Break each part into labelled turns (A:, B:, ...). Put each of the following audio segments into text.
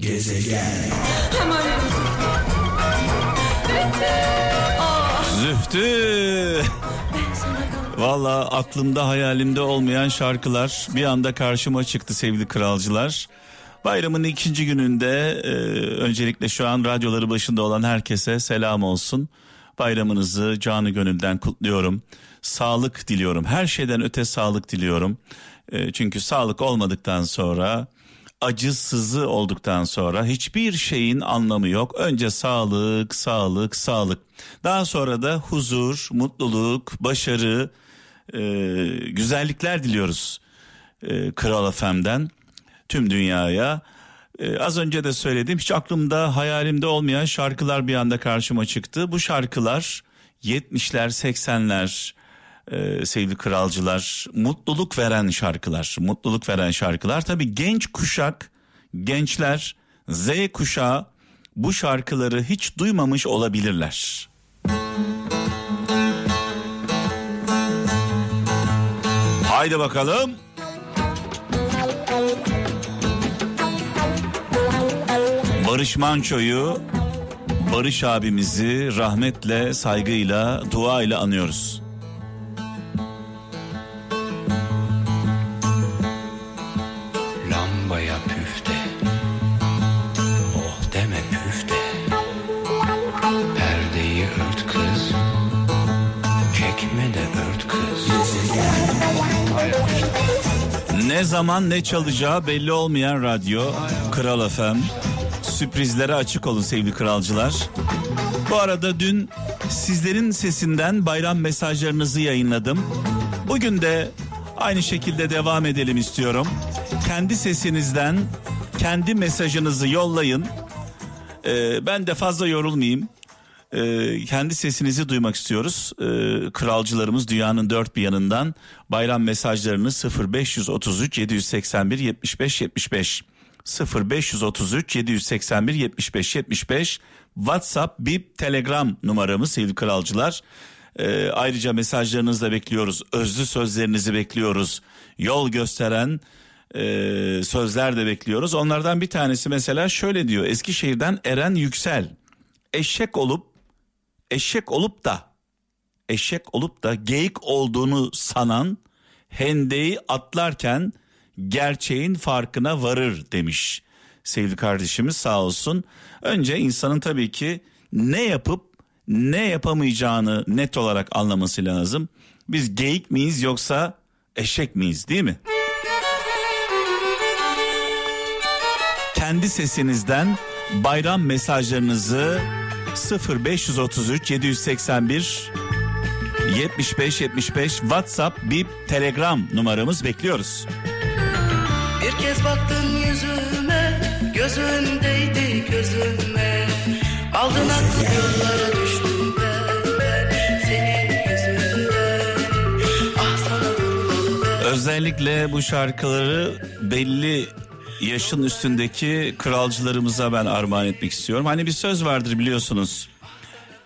A: Gezegen.
B: Zühtü. Valla aklımda hayalimde olmayan şarkılar bir anda karşıma çıktı sevgili kralcılar. Bayramın ikinci gününde e, öncelikle şu an radyoları başında olan herkese selam olsun. Bayramınızı canı gönülden kutluyorum. Sağlık diliyorum. Her şeyden öte sağlık diliyorum. E, çünkü sağlık olmadıktan sonra acı sızı olduktan sonra hiçbir şeyin anlamı yok. Önce sağlık, sağlık, sağlık. Daha sonra da huzur, mutluluk, başarı, e, güzellikler diliyoruz e, Kral FM'den tüm dünyaya. E, az önce de söyledim hiç aklımda hayalimde olmayan şarkılar bir anda karşıma çıktı. Bu şarkılar 70'ler 80'ler e, sevgili kralcılar mutluluk veren şarkılar mutluluk veren şarkılar tabi genç kuşak gençler Z kuşağı bu şarkıları hiç duymamış olabilirler. Haydi bakalım. Barış Manço'yu Barış abimizi rahmetle, saygıyla, dua ile anıyoruz. Ne zaman ne çalacağı belli olmayan radyo Kral FM. Sürprizlere açık olun sevgili kralcılar. Bu arada dün sizlerin sesinden bayram mesajlarınızı yayınladım. Bugün de aynı şekilde devam edelim istiyorum. Kendi sesinizden kendi mesajınızı yollayın. Ee, ben de fazla yorulmayayım. Ee, kendi sesinizi duymak istiyoruz. Ee, kralcılarımız dünyanın dört bir yanından bayram mesajlarını 0533 781 75 75 0533 781 75 75 WhatsApp, Bip, Telegram numaramız sevgili kralcılar. Ee, ayrıca mesajlarınızı da bekliyoruz. Özlü sözlerinizi bekliyoruz. Yol gösteren e, sözler de bekliyoruz. Onlardan bir tanesi mesela şöyle diyor. Eskişehir'den Eren Yüksel. Eşek olup eşek olup da eşek olup da geyik olduğunu sanan hendeyi atlarken gerçeğin farkına varır demiş. Sevgili kardeşimiz sağ olsun. Önce insanın tabii ki ne yapıp ne yapamayacağını net olarak anlaması lazım. Biz geyik miyiz yoksa eşek miyiz değil mi? Kendi sesinizden bayram mesajlarınızı 0533 781 75 75 WhatsApp, Bip, Telegram numaramız bekliyoruz.
C: Bir kez baktın yüzüme Gözündeydi gözüme. Aldın aklı yollara düştüm ben, ben Senin yüzünden. Ah sana
B: Özellikle bu şarkıları belli yaşın üstündeki kralcılarımıza ben armağan etmek istiyorum. Hani bir söz vardır biliyorsunuz.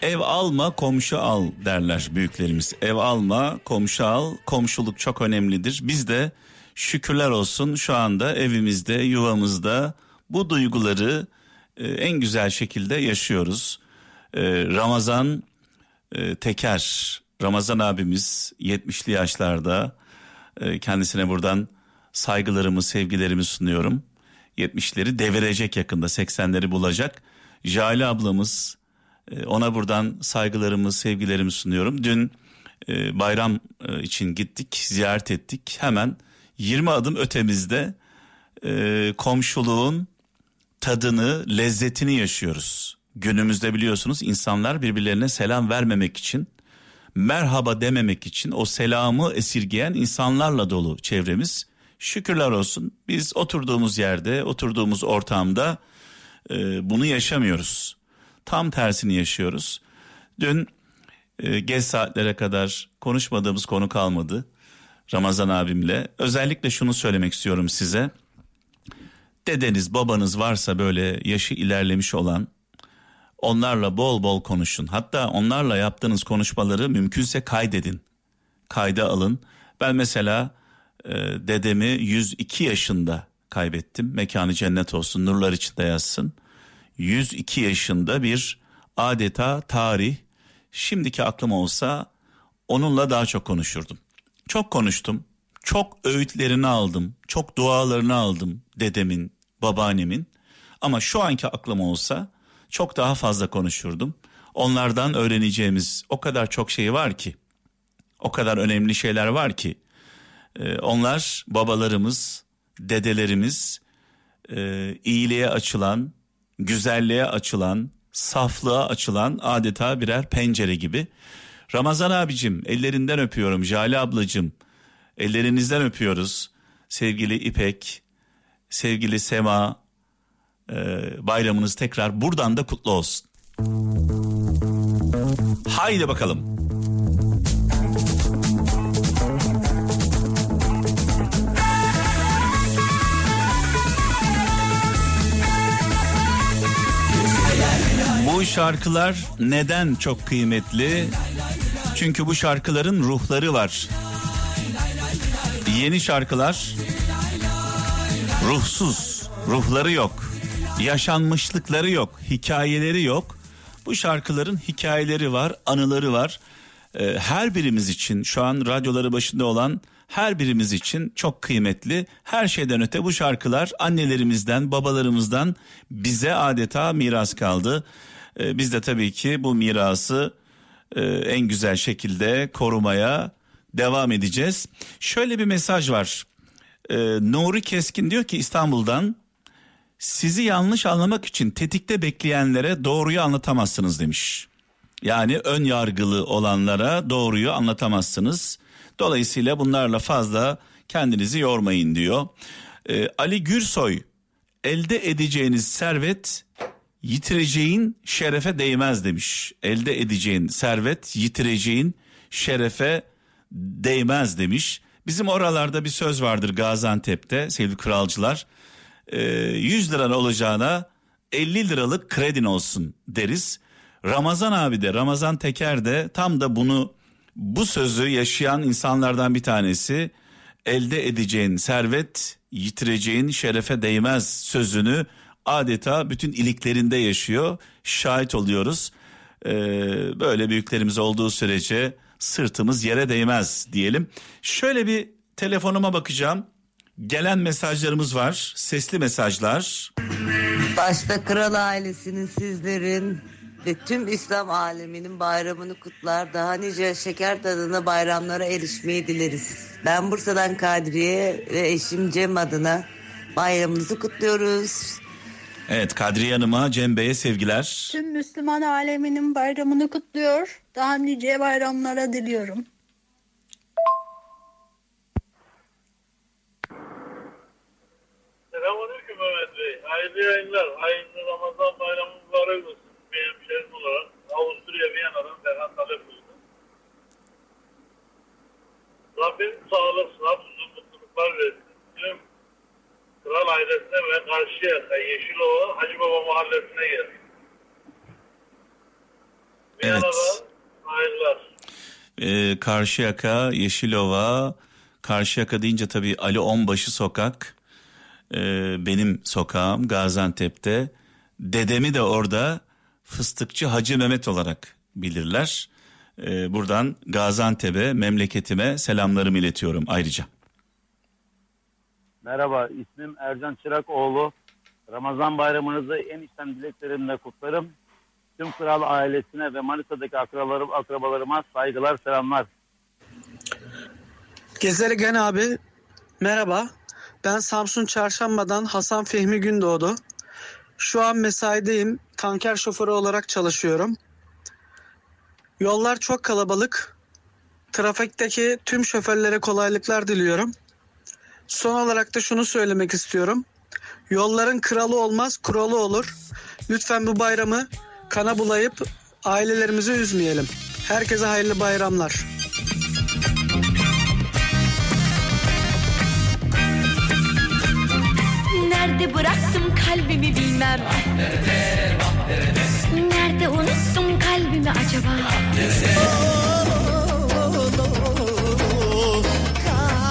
B: Ev alma komşu al derler büyüklerimiz. Ev alma komşu al komşuluk çok önemlidir. Biz de şükürler olsun şu anda evimizde yuvamızda bu duyguları e, en güzel şekilde yaşıyoruz. E, Ramazan e, Teker Ramazan abimiz 70'li yaşlarda kendisine buradan saygılarımı sevgilerimi sunuyorum. 70'leri devirecek yakında 80'leri bulacak. Jale ablamız e, ona buradan saygılarımı sevgilerimi sunuyorum. Dün e, bayram e, için gittik ziyaret ettik hemen 20 adım ötemizde komşuluğun tadını lezzetini yaşıyoruz. Günümüzde biliyorsunuz insanlar birbirlerine selam vermemek için merhaba dememek için o selamı esirgeyen insanlarla dolu çevremiz. Şükürler olsun biz oturduğumuz yerde oturduğumuz ortamda e, bunu yaşamıyoruz. Tam tersini yaşıyoruz. Dün e, geç saatlere kadar konuşmadığımız konu kalmadı. Ramazan abimle özellikle şunu söylemek istiyorum size. Dedeniz babanız varsa böyle yaşı ilerlemiş olan onlarla bol bol konuşun. Hatta onlarla yaptığınız konuşmaları mümkünse kaydedin. Kayda alın. Ben mesela e, dedemi 102 yaşında kaybettim. Mekanı cennet olsun, nurlar içinde yatsın. 102 yaşında bir adeta tarih. Şimdiki aklım olsa onunla daha çok konuşurdum. Çok konuştum. Çok öğütlerini aldım. Çok dualarını aldım dedemin, babaannemin. Ama şu anki aklım olsa çok daha fazla konuşurdum. Onlardan öğreneceğimiz o kadar çok şey var ki. O kadar önemli şeyler var ki. Ee, onlar babalarımız, dedelerimiz e, iyiliğe açılan, güzelliğe açılan, saflığa açılan adeta birer pencere gibi. Ramazan abicim ellerinden öpüyorum. Jale ablacım ellerinizden öpüyoruz. Sevgili İpek, sevgili Sema e, bayramınız tekrar buradan da kutlu olsun. Haydi bakalım. Bu şarkılar neden çok kıymetli? Çünkü bu şarkıların ruhları var. Yeni şarkılar ruhsuz, ruhları yok. Yaşanmışlıkları yok, hikayeleri yok. Bu şarkıların hikayeleri var, anıları var. Ee, her birimiz için şu an radyoları başında olan her birimiz için çok kıymetli. Her şeyden öte bu şarkılar annelerimizden, babalarımızdan bize adeta miras kaldı. Ee, biz de tabii ki bu mirası e, en güzel şekilde korumaya devam edeceğiz. Şöyle bir mesaj var. Ee, Nuri Keskin diyor ki İstanbul'dan sizi yanlış anlamak için tetikte bekleyenlere doğruyu anlatamazsınız demiş. Yani ön yargılı olanlara doğruyu anlatamazsınız. Dolayısıyla bunlarla fazla kendinizi yormayın diyor. Ee, Ali Gürsoy elde edeceğiniz servet yitireceğin şerefe değmez demiş. Elde edeceğin servet yitireceğin şerefe değmez demiş. Bizim oralarda bir söz vardır Gaziantep'te sevgili kralcılar. Ee, 100 liran olacağına 50 liralık kredin olsun deriz. Ramazan abi de Ramazan Teker de tam da bunu bu sözü yaşayan insanlardan bir tanesi elde edeceğin servet yitireceğin şerefe değmez sözünü adeta bütün iliklerinde yaşıyor şahit oluyoruz ee, böyle büyüklerimiz olduğu sürece sırtımız yere değmez diyelim şöyle bir telefonuma bakacağım gelen mesajlarımız var sesli mesajlar
A: Başta kral ailesinin sizlerin ve tüm İslam aleminin bayramını kutlar. Daha nice şeker tadına bayramlara erişmeyi dileriz. Ben Bursa'dan Kadriye ve eşim Cem adına bayramınızı kutluyoruz.
B: Evet Kadriye Hanım'a Cem Bey'e sevgiler
D: Tüm Müslüman aleminin bayramını kutluyor. Daha nice bayramlara diliyorum.
E: Selamünaleyküm Mehmet Bey. Hayırlı yayınlar. Hayırlı Ramazan bayramı mübarek olsun. Benim şerif olarak Avusturya Viyana'dan Ferhan Talep buyurdu. Rabbim sağlık, sıhhat, uzun mutluluklar versin. Tüm kral ailesine ve Karşıyaka, Yeşilova, Hacı Baba mahallesine geldim.
B: Evet.
E: Viyana'dan hayırlar.
B: Ee, Karşıyaka, Yeşilova, Karşıyaka deyince tabii Ali Onbaşı sokak, ee, benim sokağım Gaziantep'te. Dedemi de orada Fıstıkçı Hacı Mehmet olarak bilirler. Ee, buradan Gaziantep'e, memleketime selamlarımı iletiyorum ayrıca.
F: Merhaba, ismim Ercan Çırakoğlu. Ramazan bayramınızı en içten dileklerimle kutlarım. Tüm kral ailesine ve Manisa'daki akrabalarım, akrabalarıma saygılar, selamlar.
G: Gezergen abi merhaba. Ben Samsun Çarşamba'dan Hasan Fehmi Gündoğdu. Şu an mesaideyim. Tanker şoförü olarak çalışıyorum. Yollar çok kalabalık. Trafikteki tüm şoförlere kolaylıklar diliyorum. Son olarak da şunu söylemek istiyorum. Yolların kralı olmaz, kuralı olur. Lütfen bu bayramı kana bulayıp ailelerimizi üzmeyelim. Herkese hayırlı bayramlar.
H: Nerede bıraktım kalbimi bilmem Nerede unuttum kalbimi acaba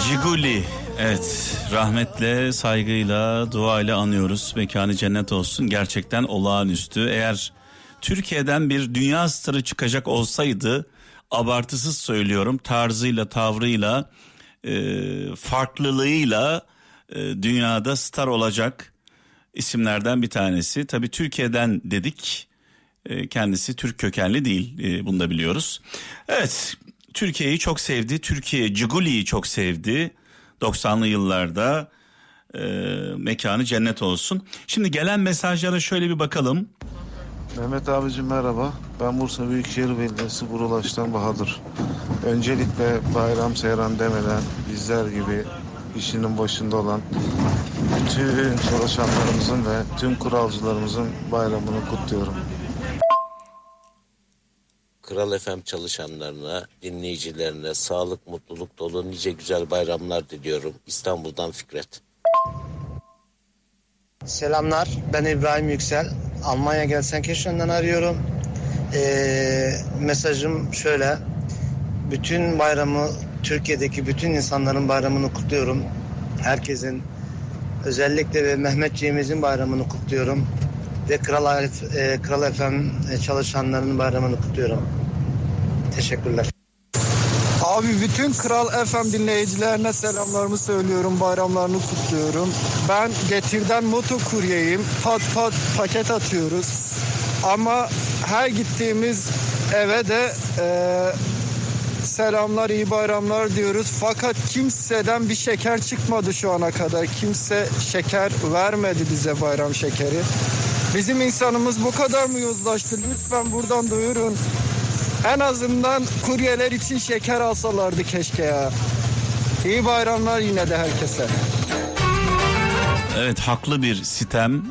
B: Ciguli Evet rahmetle saygıyla duayla anıyoruz. Mekanı cennet olsun gerçekten olağanüstü. Eğer Türkiye'den bir dünya starı çıkacak olsaydı abartısız söylüyorum tarzıyla tavrıyla e, farklılığıyla e, dünyada star olacak isimlerden bir tanesi. Tabii Türkiye'den dedik e, kendisi Türk kökenli değil e, bunu da biliyoruz. Evet Türkiye'yi çok sevdi Türkiye Ciguli'yi çok sevdi 90'lı yıllarda e, mekanı cennet olsun. Şimdi gelen mesajlara şöyle bir bakalım.
I: Mehmet abicim merhaba. Ben Bursa Büyükşehir Belediyesi Burulaş'tan Bahadır. Öncelikle bayram seyran demeden bizler gibi işinin başında olan bütün çalışanlarımızın ve tüm kuralcılarımızın bayramını kutluyorum.
J: Kral FM çalışanlarına, dinleyicilerine sağlık, mutluluk dolu nice güzel bayramlar diliyorum. İstanbul'dan Fikret.
K: Selamlar, ben İbrahim Yüksel. Almanya Gelsenkirchen'den arıyorum. Ee, mesajım şöyle. Bütün bayramı, Türkiye'deki bütün insanların bayramını kutluyorum. Herkesin, özellikle ve Mehmetçiğimizin bayramını kutluyorum. Ve Kral, e, Kral FM çalışanlarının bayramını kutluyorum. Teşekkürler.
L: Abi bütün Kral FM dinleyicilerine selamlarımı söylüyorum, bayramlarını kutluyorum. Ben Getir'den motokuryeyim. Pat pat paket atıyoruz. Ama her gittiğimiz eve de e, selamlar, iyi bayramlar diyoruz. Fakat kimseden bir şeker çıkmadı şu ana kadar. Kimse şeker vermedi bize bayram şekeri. Bizim insanımız bu kadar mı yozlaştı? Lütfen buradan duyurun. En azından kuryeler için şeker alsalardı keşke ya. İyi bayramlar yine de herkese.
B: Evet haklı bir sitem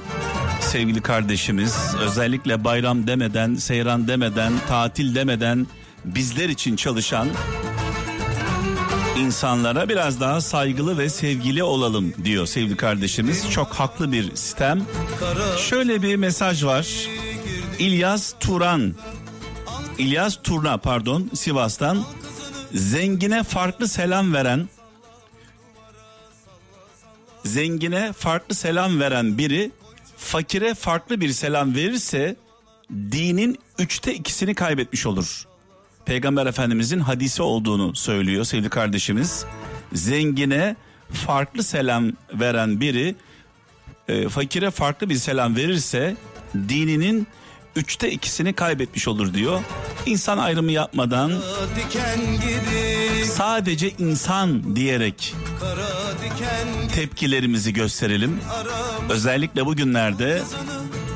B: sevgili kardeşimiz özellikle bayram demeden seyran demeden tatil demeden bizler için çalışan insanlara biraz daha saygılı ve sevgili olalım diyor sevgili kardeşimiz. Çok haklı bir sistem. Şöyle bir mesaj var. İlyas Turan. İlyas Turna pardon Sivas'tan zengine farklı selam veren zengine farklı selam veren biri fakire farklı bir selam verirse dinin üçte ikisini kaybetmiş olur. Peygamber Efendimizin hadisi olduğunu söylüyor sevgili kardeşimiz. Zengine farklı selam veren biri e, fakire farklı bir selam verirse dininin üçte ikisini kaybetmiş olur diyor. İnsan ayrımı yapmadan sadece insan diyerek tepkilerimizi gösterelim. Özellikle bugünlerde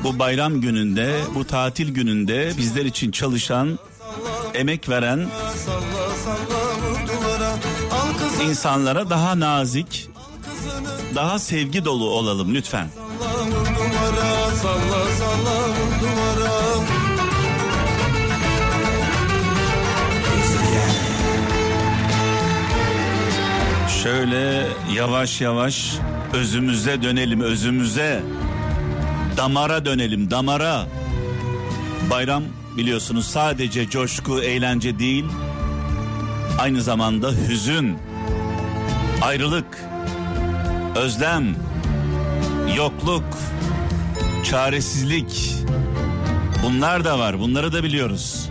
B: bu bayram gününde, bu tatil gününde bizler için çalışan, emek veren insanlara daha nazik, daha sevgi dolu olalım lütfen. Şöyle yavaş yavaş özümüze dönelim özümüze. Damara dönelim damara. Bayram biliyorsunuz sadece coşku, eğlence değil. Aynı zamanda hüzün, ayrılık, özlem, yokluk, çaresizlik. Bunlar da var. Bunları da biliyoruz.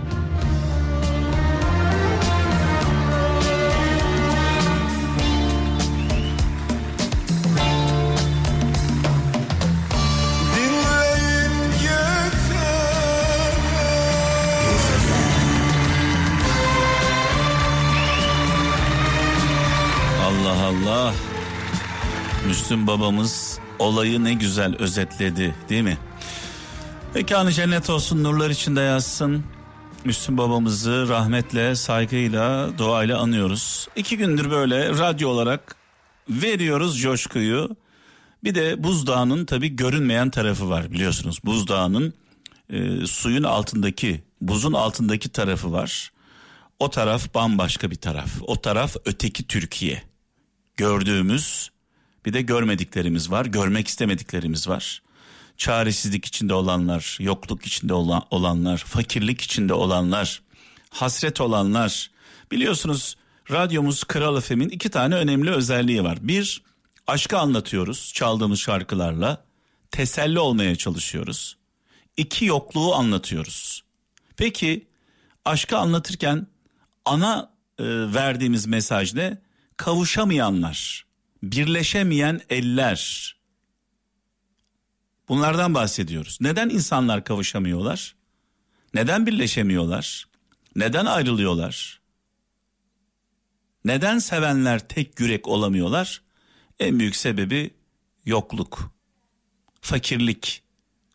B: Müslüm babamız olayı ne güzel özetledi değil mi? Mekanı cennet olsun nurlar içinde yazsın. Müslüm babamızı rahmetle, saygıyla, duayla anıyoruz. İki gündür böyle radyo olarak veriyoruz coşkuyu. Bir de buzdağının tabii görünmeyen tarafı var biliyorsunuz. Buzdağının e, suyun altındaki, buzun altındaki tarafı var. O taraf bambaşka bir taraf. O taraf öteki Türkiye. Gördüğümüz bir de görmediklerimiz var, görmek istemediklerimiz var. Çaresizlik içinde olanlar, yokluk içinde olan, olanlar, fakirlik içinde olanlar, hasret olanlar. Biliyorsunuz radyomuz Kral FM'in iki tane önemli özelliği var. Bir, aşkı anlatıyoruz çaldığımız şarkılarla. Teselli olmaya çalışıyoruz. İki, yokluğu anlatıyoruz. Peki aşkı anlatırken ana e, verdiğimiz mesaj ne? Kavuşamayanlar, birleşemeyen eller. Bunlardan bahsediyoruz. Neden insanlar kavuşamıyorlar? Neden birleşemiyorlar? Neden ayrılıyorlar? Neden sevenler tek yürek olamıyorlar? En büyük sebebi yokluk, fakirlik,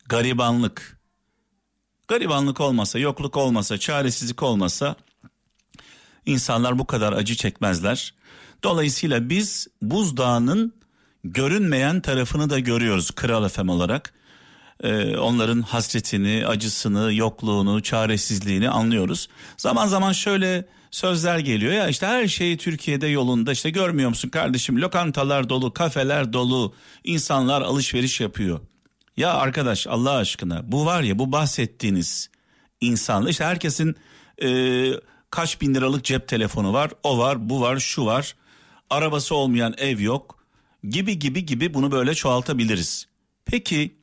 B: garibanlık. Garibanlık olmasa, yokluk olmasa, çaresizlik olmasa insanlar bu kadar acı çekmezler. Dolayısıyla biz buzdağının görünmeyen tarafını da görüyoruz Kral Efem olarak. Ee, onların hasretini, acısını, yokluğunu, çaresizliğini anlıyoruz. Zaman zaman şöyle sözler geliyor ya işte her şey Türkiye'de yolunda işte görmüyor musun kardeşim lokantalar dolu, kafeler dolu, insanlar alışveriş yapıyor. Ya arkadaş Allah aşkına bu var ya bu bahsettiğiniz insanlar işte herkesin e, kaç bin liralık cep telefonu var o var bu var şu var arabası olmayan ev yok gibi gibi gibi bunu böyle çoğaltabiliriz. Peki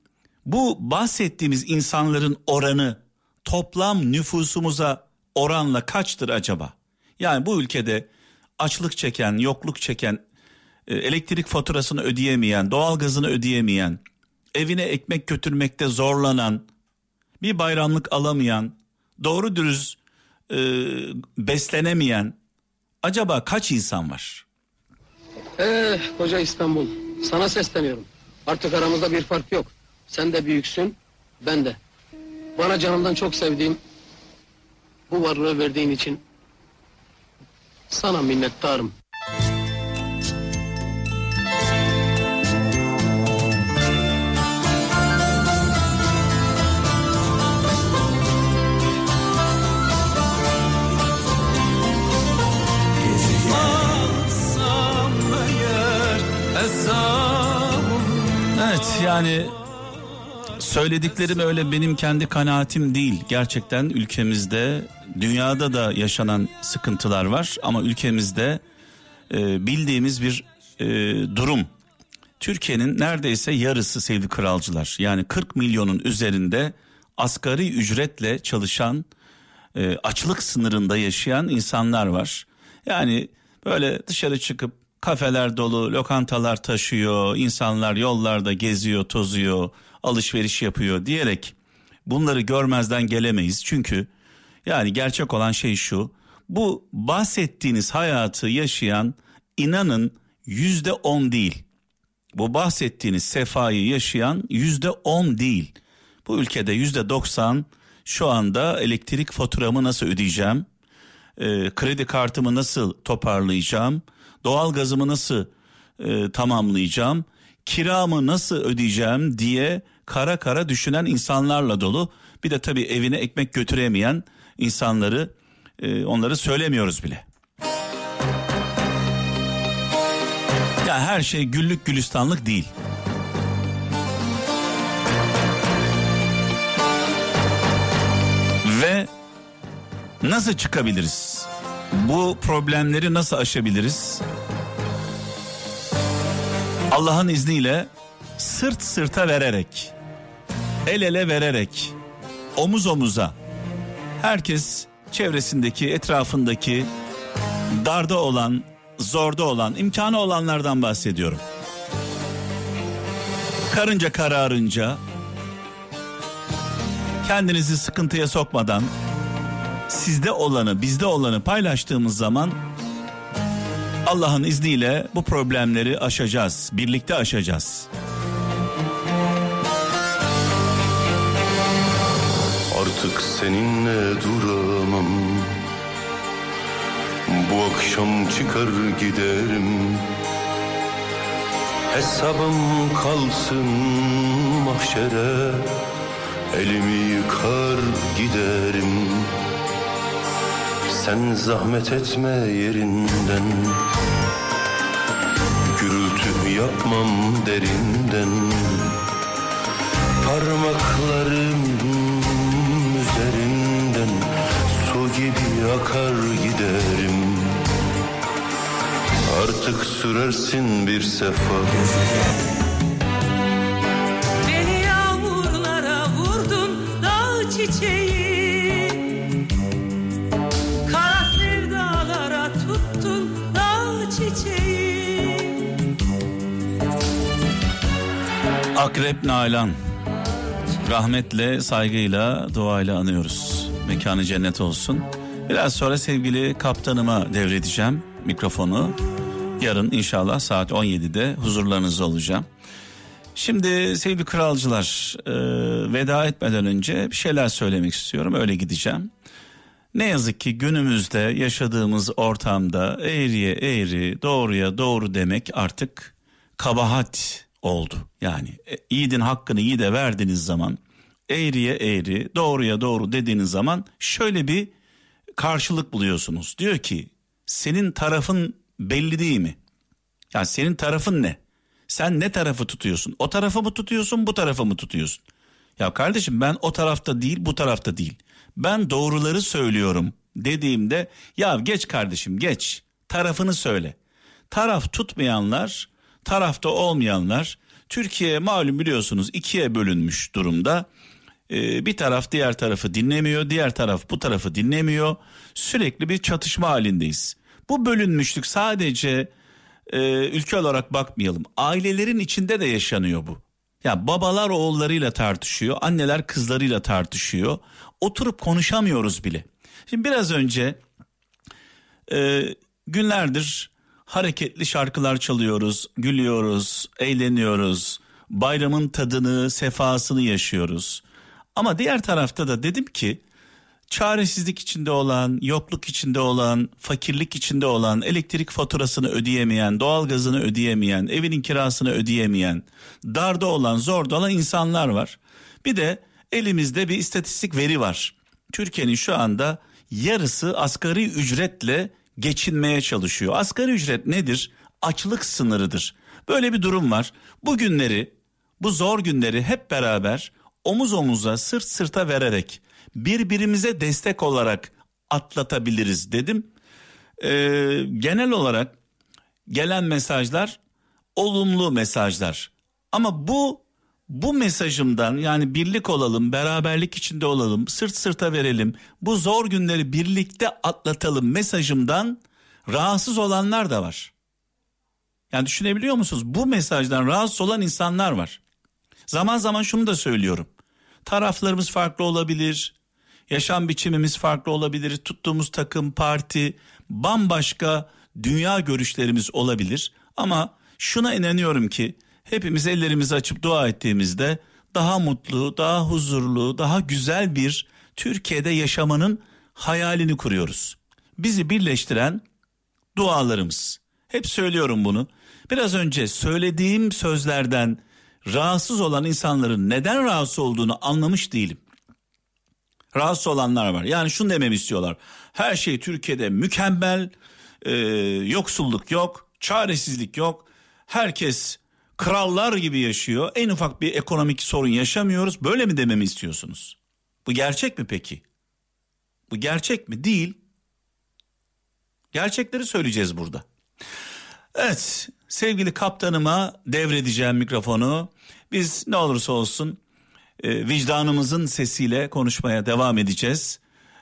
B: bu bahsettiğimiz insanların oranı toplam nüfusumuza oranla kaçtır acaba? Yani bu ülkede açlık çeken, yokluk çeken, e, elektrik faturasını ödeyemeyen, doğalgazını ödeyemeyen, evine ekmek götürmekte zorlanan, bir bayramlık alamayan, doğru dürüst e, beslenemeyen acaba kaç insan var?
M: Eh koca İstanbul sana sesleniyorum. Artık aramızda bir fark yok. Sen de büyüksün ben de. Bana canımdan çok sevdiğim bu varlığı verdiğin için sana minnettarım.
B: Yani söylediklerim öyle benim kendi kanaatim değil. Gerçekten ülkemizde dünyada da yaşanan sıkıntılar var ama ülkemizde e, bildiğimiz bir e, durum. Türkiye'nin neredeyse yarısı sevgili kralcılar yani 40 milyonun üzerinde asgari ücretle çalışan e, açlık sınırında yaşayan insanlar var. Yani böyle dışarı çıkıp kafeler dolu, lokantalar taşıyor, insanlar yollarda geziyor, tozuyor, alışveriş yapıyor diyerek bunları görmezden gelemeyiz. Çünkü yani gerçek olan şey şu. Bu bahsettiğiniz hayatı yaşayan inanın yüzde on değil. Bu bahsettiğiniz sefayı yaşayan yüzde on değil. Bu ülkede yüzde doksan şu anda elektrik faturamı nasıl ödeyeceğim? Ee, kredi kartımı nasıl toparlayacağım? Doğal gazımı nasıl e, tamamlayacağım? Kiramı nasıl ödeyeceğim diye kara kara düşünen insanlarla dolu. Bir de tabii evine ekmek götüremeyen insanları e, onları söylemiyoruz bile. Ya her şey güllük gülistanlık değil. Nasıl çıkabiliriz? Bu problemleri nasıl aşabiliriz? Allah'ın izniyle sırt sırta vererek, el ele vererek, omuz omuza herkes çevresindeki, etrafındaki darda olan, zorda olan, imkanı olanlardan bahsediyorum. Karınca kararınca kendinizi sıkıntıya sokmadan sizde olanı, bizde olanı paylaştığımız zaman Allah'ın izniyle bu problemleri aşacağız, birlikte aşacağız.
N: Artık seninle duramam. Bu akşam çıkar giderim. Hesabım kalsın mahşere. Elimi yıkar giderim Sen zahmet etme yerinden. Gürültü yapmam derinden. Parmaklarım üzerinden. Su gibi akar giderim. Versin bir sefa.
O: Beni
B: Akrep Nalan. Rahmetle, saygıyla, duayla anıyoruz. Mekanı cennet olsun. Biraz sonra sevgili kaptanıma devredeceğim mikrofonu. Yarın inşallah saat 17'de huzurlarınızda olacağım. Şimdi sevgili kralcılar e, veda etmeden önce bir şeyler söylemek istiyorum. Öyle gideceğim. Ne yazık ki günümüzde yaşadığımız ortamda eğriye eğri, doğruya doğru demek artık kabahat oldu. Yani e, yiğidin hakkını yiğide verdiğiniz zaman eğriye eğri, doğruya doğru dediğiniz zaman şöyle bir karşılık buluyorsunuz. Diyor ki senin tarafın belli değil mi? Yani senin tarafın ne? Sen ne tarafı tutuyorsun? O tarafı mı tutuyorsun, bu tarafı mı tutuyorsun? Ya kardeşim ben o tarafta değil, bu tarafta değil. Ben doğruları söylüyorum dediğimde ya geç kardeşim geç. Tarafını söyle. Taraf tutmayanlar, tarafta olmayanlar Türkiye malum biliyorsunuz ikiye bölünmüş durumda. Ee, bir taraf diğer tarafı dinlemiyor, diğer taraf bu tarafı dinlemiyor. Sürekli bir çatışma halindeyiz. Bu bölünmüşlük sadece e, ülke olarak bakmayalım. Ailelerin içinde de yaşanıyor bu. Ya babalar oğullarıyla tartışıyor, anneler kızlarıyla tartışıyor. Oturup konuşamıyoruz bile. Şimdi biraz önce e, günlerdir hareketli şarkılar çalıyoruz, gülüyoruz, eğleniyoruz. Bayramın tadını, sefasını yaşıyoruz. Ama diğer tarafta da dedim ki çaresizlik içinde olan, yokluk içinde olan, fakirlik içinde olan, elektrik faturasını ödeyemeyen, doğalgazını ödeyemeyen, evinin kirasını ödeyemeyen, darda olan, zorda olan insanlar var. Bir de elimizde bir istatistik veri var. Türkiye'nin şu anda yarısı asgari ücretle geçinmeye çalışıyor. Asgari ücret nedir? Açlık sınırıdır. Böyle bir durum var. Bu günleri, bu zor günleri hep beraber omuz omuza, sırt sırta vererek birbirimize destek olarak atlatabiliriz dedim. Ee, genel olarak gelen mesajlar olumlu mesajlar. Ama bu bu mesajımdan yani birlik olalım, beraberlik içinde olalım, sırt sırta verelim, bu zor günleri birlikte atlatalım mesajımdan rahatsız olanlar da var. Yani düşünebiliyor musunuz? Bu mesajdan rahatsız olan insanlar var. Zaman zaman şunu da söylüyorum. Taraflarımız farklı olabilir. Yaşam biçimimiz farklı olabilir. Tuttuğumuz takım, parti, bambaşka dünya görüşlerimiz olabilir. Ama şuna inanıyorum ki hepimiz ellerimizi açıp dua ettiğimizde daha mutlu, daha huzurlu, daha güzel bir Türkiye'de yaşamanın hayalini kuruyoruz. Bizi birleştiren dualarımız. Hep söylüyorum bunu. Biraz önce söylediğim sözlerden rahatsız olan insanların neden rahatsız olduğunu anlamış değilim. Rahatsız olanlar var. Yani şunu dememi istiyorlar. Her şey Türkiye'de mükemmel, e, yoksulluk yok, çaresizlik yok. Herkes krallar gibi yaşıyor. En ufak bir ekonomik sorun yaşamıyoruz. Böyle mi dememi istiyorsunuz? Bu gerçek mi peki? Bu gerçek mi? Değil. Gerçekleri söyleyeceğiz burada. Evet sevgili kaptanıma devredeceğim mikrofonu. Biz ne olursa olsun e, vicdanımızın sesiyle konuşmaya devam edeceğiz.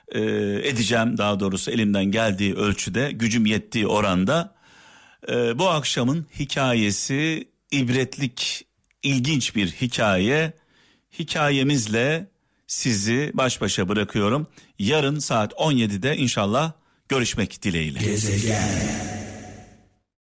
B: E, edeceğim daha doğrusu elimden geldiği ölçüde gücüm yettiği oranda. E, bu akşamın hikayesi ibretlik ilginç bir hikaye. Hikayemizle sizi baş başa bırakıyorum. Yarın saat 17'de inşallah görüşmek dileğiyle.
P: Gezegen